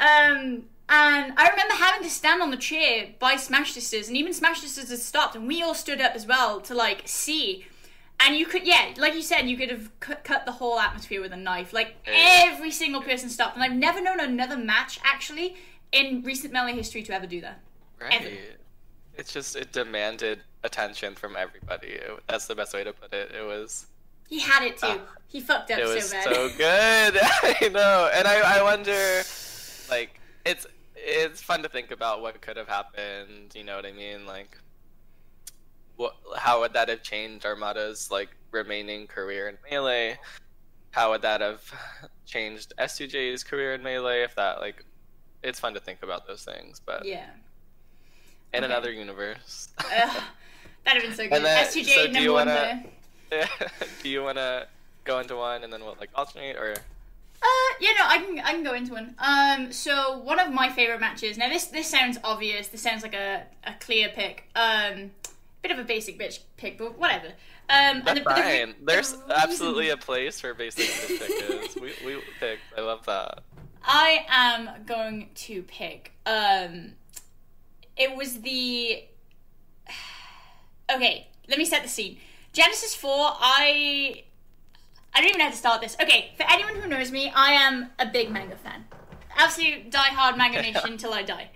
Um, um, and I remember having to stand on the chair by Smash Sisters, and even Smash Sisters had stopped, and we all stood up as well to like see. And you could, yeah, like you said, you could have cut, cut the whole atmosphere with a knife. Like every single person stopped, and I've never known another match actually in recent melee history to ever do that. Right. Ever. It's just it demanded attention from everybody. It- that's the best way to put it. It was He had it too. Ah. he fucked up it was so bad. so good. I know, and I I wonder, like it's it's fun to think about what could have happened. You know what I mean? Like, what how would that have changed Armada's like remaining career in melee? How would that have changed S2J's career in melee? If that like, it's fun to think about those things. But yeah. in okay. another universe. Ugh, that'd have been so good. Then- S2J so do number you one wanna- player. Do you want to go into one and then we'll like alternate or? Uh, yeah, no, I can I can go into one. Um, so one of my favorite matches. Now this this sounds obvious. This sounds like a, a clear pick. Um, bit of a basic bitch pick, but whatever. Um, That's and the, the fine. There's the reason- absolutely a place for basic bitch pickers. we we picked. I love that. I am going to pick. Um, it was the. Okay, let me set the scene. Genesis Four. I. I don't even know how to start this. Okay, for anyone who knows me, I am a big Mango fan. Absolute die-hard Mango nation till I die.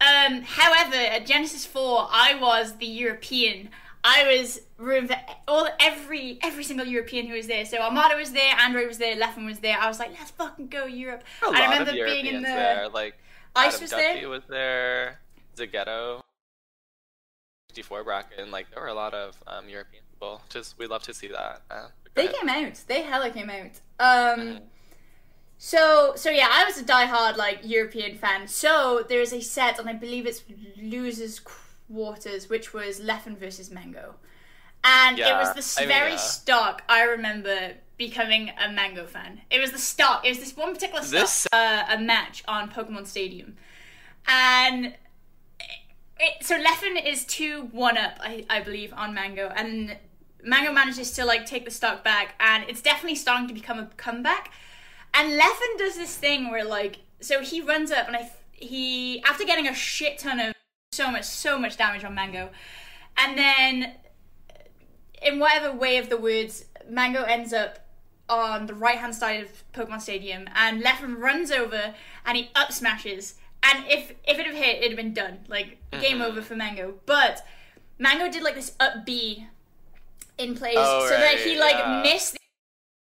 Um, however, at Genesis Four, I was the European. I was room for all every every single European who was there. So Armada was there, Android was there, Leffen was there. I was like, let's fucking go Europe. A I remember being in the there. Like Ice Adam was Duffy there. was there. Zagetto. 64 bracket. And, like there were a lot of um, European people. Just we love to see that. Uh, They came out. They hella came out. Um, so so yeah, I was a diehard like European fan. So there is a set, and I believe it's losers quarters, which was Leffen versus Mango, and it was Yeah, the s- I mean, very yeah. start. I remember becoming a Mango fan. It was the start. It was this one particular start, This- uh, a match on Pokemon Stadium, and. It, so Leffen is two one up, I, I believe, on Mango, and Mango manages to like take the stock back, and it's definitely starting to become a comeback. And Leffen does this thing where like, so he runs up, and I he after getting a shit ton of so much so much damage on Mango, and then in whatever way of the words, Mango ends up on the right hand side of Pokemon Stadium, and Leffen runs over and he up smashes. And if if it had hit, it'd have been done. Like game Mm-hmm. over for Mango. But Mango did like this up B in place, Oh, so that he like yeah. missed.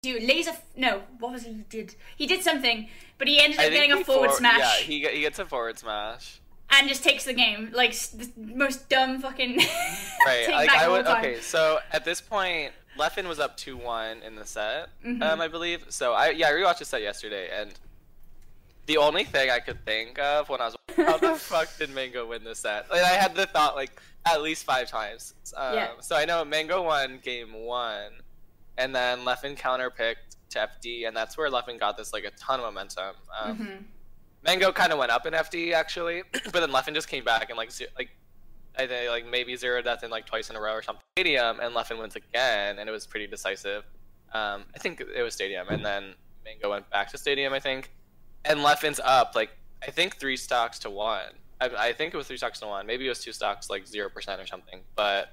Do laser? No, what was he did? He did something, but he ended up getting a forward for- smash Yeah, he he gets a forward smash. and just takes the game. Like the most dumb fucking. Right. like I would. time. Okay. So at this point, Leffen was up two one in the set. Mm-hmm. Um, I believe. So I yeah I rewatched the set yesterday, and the only thing I could think of when I was how the fuck did Mango win this set? like I had the thought like at least five times. Um, Yeah. So I know Mango won game one, and then Leffen counterpicked to FD, and that's where Leffen got this like a ton of momentum. Um, Mm-hmm. Mango kind of went up in FD actually, but then Leffen just came back and like ze- like I think like maybe zero death in like twice in a row or something. Stadium and Leffen wins again, and it was pretty decisive. Um, I think it was Stadium, and then Mango went back to Stadium, I think, and Leffen's up like I think three stocks to one. I, I think it was three stocks to one. Maybe it was two stocks like zero percent or something, but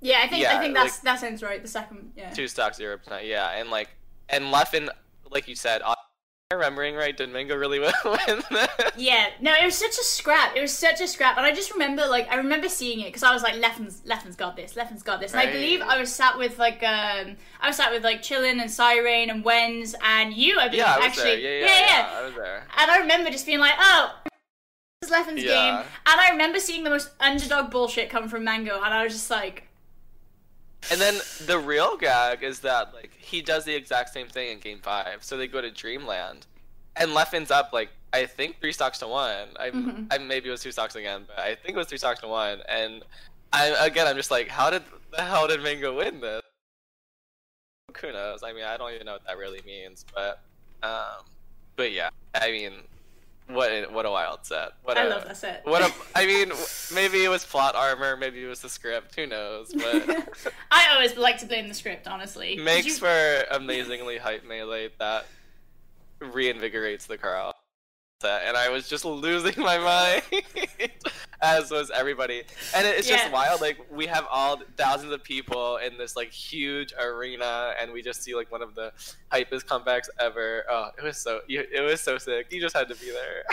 yeah, I think I think that's like- that sounds right. The second, yeah. two stocks zero percent. Yeah, and like and Leffen, like you said, I'm remembering right, did Mango really win? Yeah, no, it was such a scrap. It was such a scrap, and I just remember, like, I remember seeing it because I was like, Leffen's, Leffen's got this, Leffen's got this. And I believe I was sat with like, um, I was sat with like Chillin and Siren and Wens and you. I believe Yeah, I was actually, there. Yeah, yeah, yeah, I was there. And I remember just being like, oh, Leffen's Yeah. game. And I remember seeing the most underdog bullshit come from Mango, and I was just like, And then the real gag is that like he does the exact same thing in Game Five. So they go to Dreamland, and Leffen's up like I think three stocks to one. I, Mm-hmm. I maybe it was two stocks again, but I think it was three stocks to one. And I again, I'm just like, how did the hell did Mango win this? Who knows? I mean, I don't even know what that really means, but um, but yeah, I mean, what a- what a wild set. What I a- love that set. What a, I mean, maybe it was plot armor, maybe it was the script. Who knows? But. I always like to blame the script, Honestly, makes you- for amazingly hype melee that reinvigorates the crowd. And I was just losing my mind, as was everybody. And it's Yeah. just wild. Like we have all thousands of people in this like huge arena, and we just see like one of the hypest comebacks ever. Oh, it was so it was so sick. You just had to be there.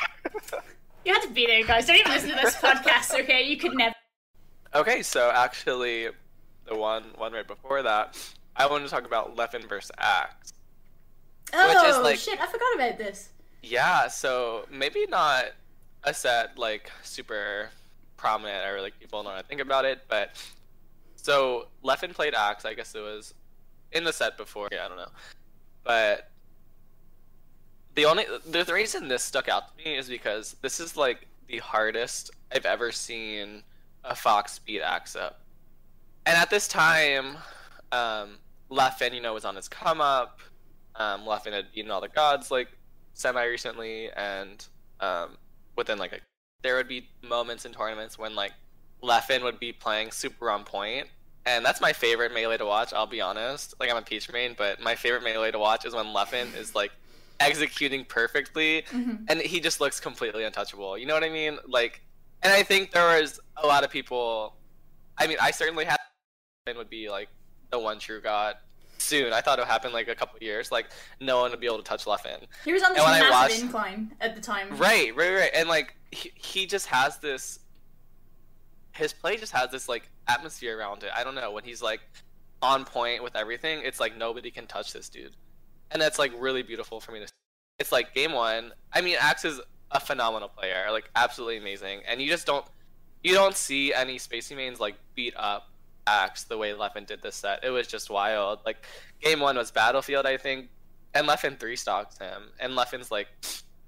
You had to be there, guys. Don't even listen to this podcast, okay? You could never. Okay, so actually, the one one right before that, I wanted to talk about Leffen versus Axe. Oh is, like- shit! I forgot about this. Yeah, so maybe not a set like super prominent or like people don't know to think about it, but so Leffen played Axe, I guess it was in the set before, yeah, I don't know. But the only the, the reason this stuck out to me is because this is like the hardest I've ever seen a Fox beat Axe up. And at this time, um, Leffen, you know, was on his come up. Um, Leffen had beaten all the gods like semi recently, and um, within like a, there would be moments in tournaments when like Leffen would be playing super on point, and that's my favorite melee to watch. I'll be honest, like I'm a Peach main, but my favorite melee to watch is when Leffen is like executing perfectly, mm-hmm. and he just looks completely untouchable. You know what I mean? Like, and I think there was a lot of people. I mean, I certainly had Leffen would be like the one true god soon. I thought it would happen like a couple years. Like no one would be able to touch Leffen. He was on this And massive watched- incline at the time. Right, right, right. And like he, he just has this his play just has this like atmosphere around it. I don't know, when he's like on point with everything, it's like nobody can touch this dude. And that's like really beautiful for me to see. It's like game 1. I mean, Axe is a phenomenal player, like absolutely amazing. And you just don't you don't see any spacie mains like beat up Axe the way Leffen did this set. It was just wild. Like game 1 was Battlefield, I think, and Leffen three stocks him, and Leffen's like,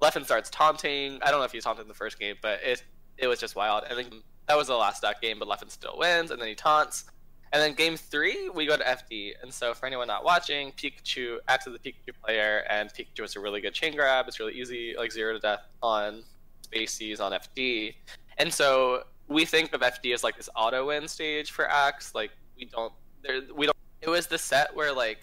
Leffen starts taunting. I don't know if he taunted in the first game, but it it was just wild. And then that was the last stock game, but Leffen still wins, and then he taunts. And then game three, we go to FD. And so for anyone not watching, Pikachu Axe is the Pikachu player, and Pikachu is a really good chain grab. It's really easy, like zero to death on spacies on FD. And so we think of FD as like this auto win stage for Axe. Like we don't, there, we don't. It was the set where like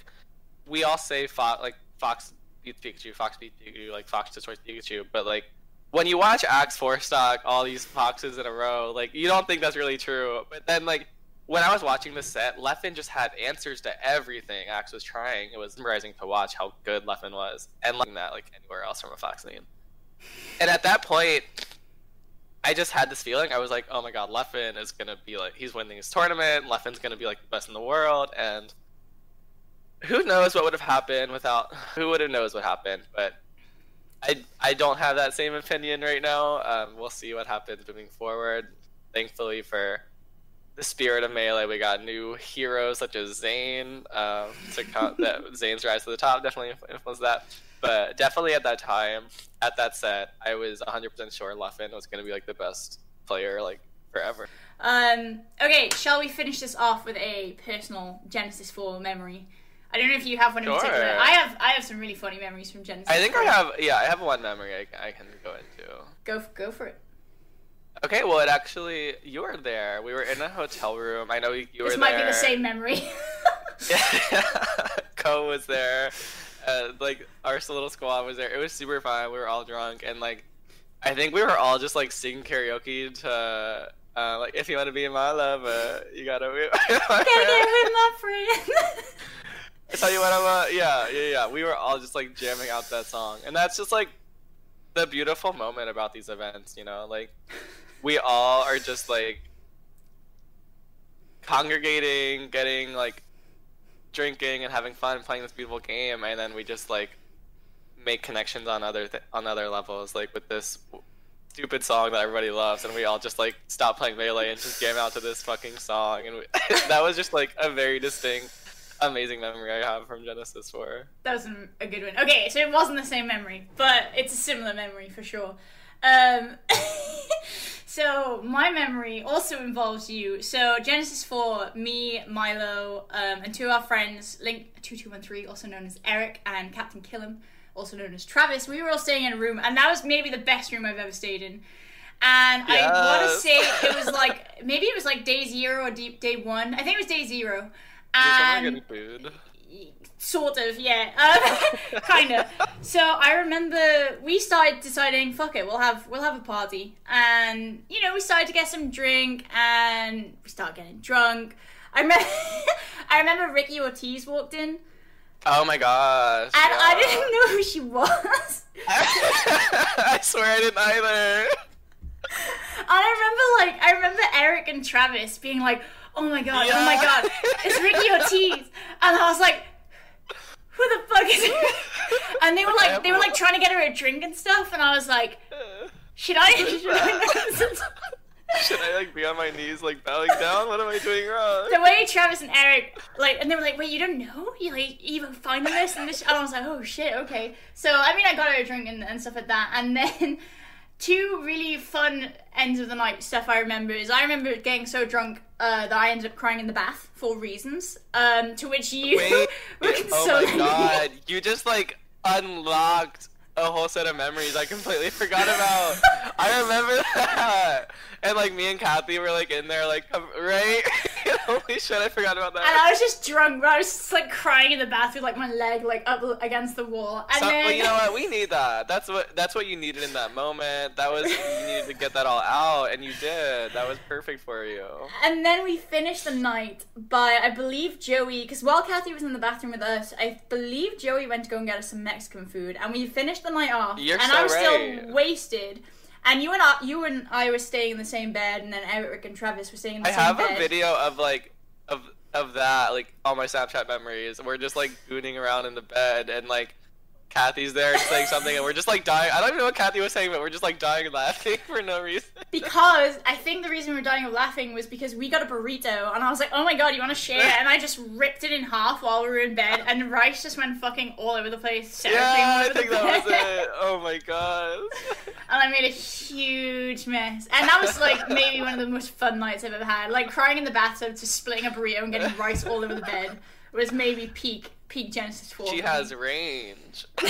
we all say Fox, like Fox beats Pikachu, Fox beats Pikachu, like Fox destroys Pikachu, but like when you watch Axe four stock all these foxes in a row, like you don't think that's really true. But then like when I was watching the set, Leffen just had answers to everything Axe was trying. It was mesmerizing to watch how good Leffen was, and like that like anywhere else from a Fox lane. And at that point, I just had this feeling. I was like, oh my god, Leffen is gonna be like he's winning his tournament. Leffen's gonna be like the best in the world, and who knows what would have happened without who would have knows what happened but i i don't have that same opinion right now um, we'll see what happens moving forward thankfully for the spirit of melee we got new heroes such as zain um, to count that zain's rise to the top definitely influenced that but definitely at that time at that set i was 100% sure leffen was going to be like the best player like forever Um. Okay. Shall we finish this off with a personal Genesis 4 memory? I don't know if you have one in Sure. particular. I have. I have some really funny memories from Genesis. i think i have yeah i have one memory i, I can go into Go. Go for it. Okay, well, it actually you were there. We were in a hotel room. I know you, you This might there. be the same memory. Yeah, Ko was there. Uh, like our little squad was there. It was super fun. We were all drunk, and like I think we were all just like singing karaoke to uh, like if you want to be my lover, you gotta. Be Gotta get with my friend. Tell you what I'm. Uh, yeah, yeah, yeah. We were all just like jamming out that song, and that's just like the beautiful moment about these events. You know, like we all are just like congregating, getting like drinking and having fun playing this beautiful game, and then we just like make connections on other th- on other levels, like with this stupid song that everybody loves, and we all just like stop playing melee and just jam out to this fucking song, and we, that was just like a very distinct, amazing memory I have from Genesis Four. That was a good one. Okay, so it wasn't the same memory, but it's a similar memory for sure. Um, so my memory also involves you. So Genesis Four, me, Milo, um, and two of our friends, Link two two one three, also known as Eric, and Captain Killam, also known as Travis. We were all staying in a room, and that was maybe the best room I've ever stayed in. And I want to say it was like maybe it was like day zero or deep day one. I think it was day zero. Is And someone getting food? sort of yeah um, kind of so i remember we started deciding fuck it we'll have we'll have a party and you know we started to get some drink and we started getting drunk i remember i remember ricki ortiz walked in Oh my gosh! And I didn't know who she was I swear I didn't either. and i remember like i remember eric and travis being like oh my god oh my god it's ricki ortiz and i was like who the fuck is it? And they were like, they were like trying to get her a drink and stuff, and I was like, should I? Should I? Should I like be on my knees, like bowing down? What am I doing wrong? the way Travis and Eric like, and they were like, wait, you don't know? You like even finding this and this? And I was like, oh shit, okay. So I mean, I got her a drink and, and stuff like that, and then two really fun ends of the night stuff I remember is I remember getting so drunk uh, that I ended up crying in the bath for reasons. Um, to which you Wait, were oh my me. god, you just like unlocked a whole set of memories I completely forgot about. I remember that. And like me and Kathy were like in there, like, right? Holy shit, I forgot about that. And. I was just drunk, but I was just like crying in the bathroom, like my leg like up against the wall. And So, then well, you know what? We need that. That's what that's what you needed in that moment. That was you needed to get that all out, and you did. That was perfect for you. And then we finished the night by, I believe, Joey, because while Kathy was in the bathroom with us, I believe Joey went to go and get us some Mexican food, and we finished the night off. You're and so I was right. still wasted. And you and I, you and I were staying in the same bed, and then Eric and Travis were staying in the I same have a video of like of of that like all my Snapchat memories. We're just like gooning around in the bed and like Kathy's there and saying something and we're just like dying. I don't even know what Kathy was saying, but we're just like dying laughing for no reason. Because I think the reason we were dying of laughing was because we got a burrito, and I was like, "Oh my god, you want to share?" And I just ripped it in half while we were in bed, and rice just went fucking all over the place. yeah, I think that was it. Oh my god. and I made a huge mess. And that was like maybe one of the most fun nights I've ever had. Like crying in the bathtub, just splitting a burrito and getting rice all over the bed was maybe peak peak Genesis Four. She for has range.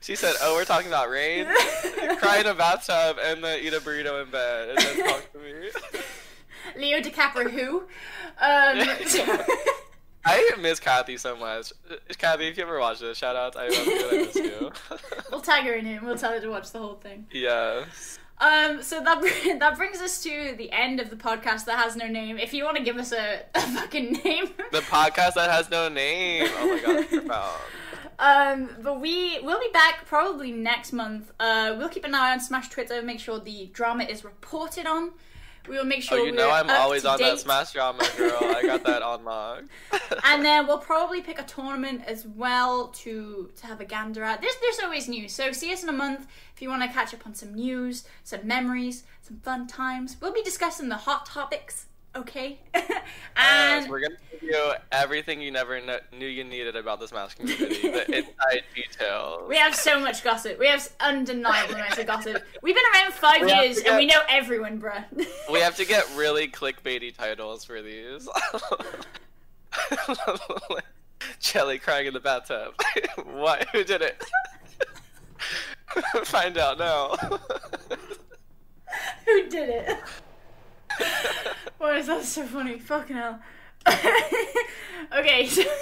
She said, "Oh, we're talking about rain. Cry in a bathtub and then eat a burrito in bed and then talk to me." Leo DiCaprio who? Um, I miss Kathy so much. Kathy, if you ever watch this, shout out. I love you. I miss you. we'll tag her in it. and We'll tell her to watch the whole thing. yes. Um, so that that brings us to the end of the podcast that has no name. If you want to give us a, a fucking name, The podcast that has no name. Oh my god, profound. Um, but we will be back probably next month. Uh, we'll keep an eye on Smash Twitter, make sure the drama is reported on. We will make Oh, sure you know I'm always on that. Smash drama, girl. I got that on log. and then we'll probably pick a tournament as well to to have a gander at. There's there's always news, so see us in a month if you want to catch up on some news, some memories, some fun times. We'll be discussing the hot topics, okay? And we're gonna give you everything you never kn- knew you needed about this Smash community, the inside details. we have so much gossip. We have undeniable amounts of gossip. We've been around five We years to and we know everyone, bruh. We have to get really clickbaity titles for these. Chelly crying in the bathtub. what? Who did it? Find out now. Who did it? Why is that so funny? Fucking hell. okay, so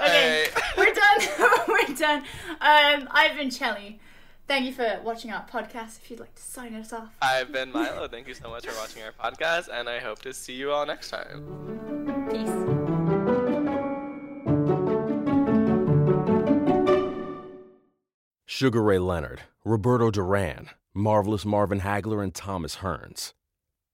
Okay, Hey. we're done. we're done. Um, I've been Chelly. Thank you for watching our podcast. If you'd like to sign us off. I've been Milo. Thank you so much for watching our podcast, and I hope to see you all next time. Peace. Sugar Ray Leonard, Roberto Duran, Marvelous Marvin Hagler, and Thomas Hearns.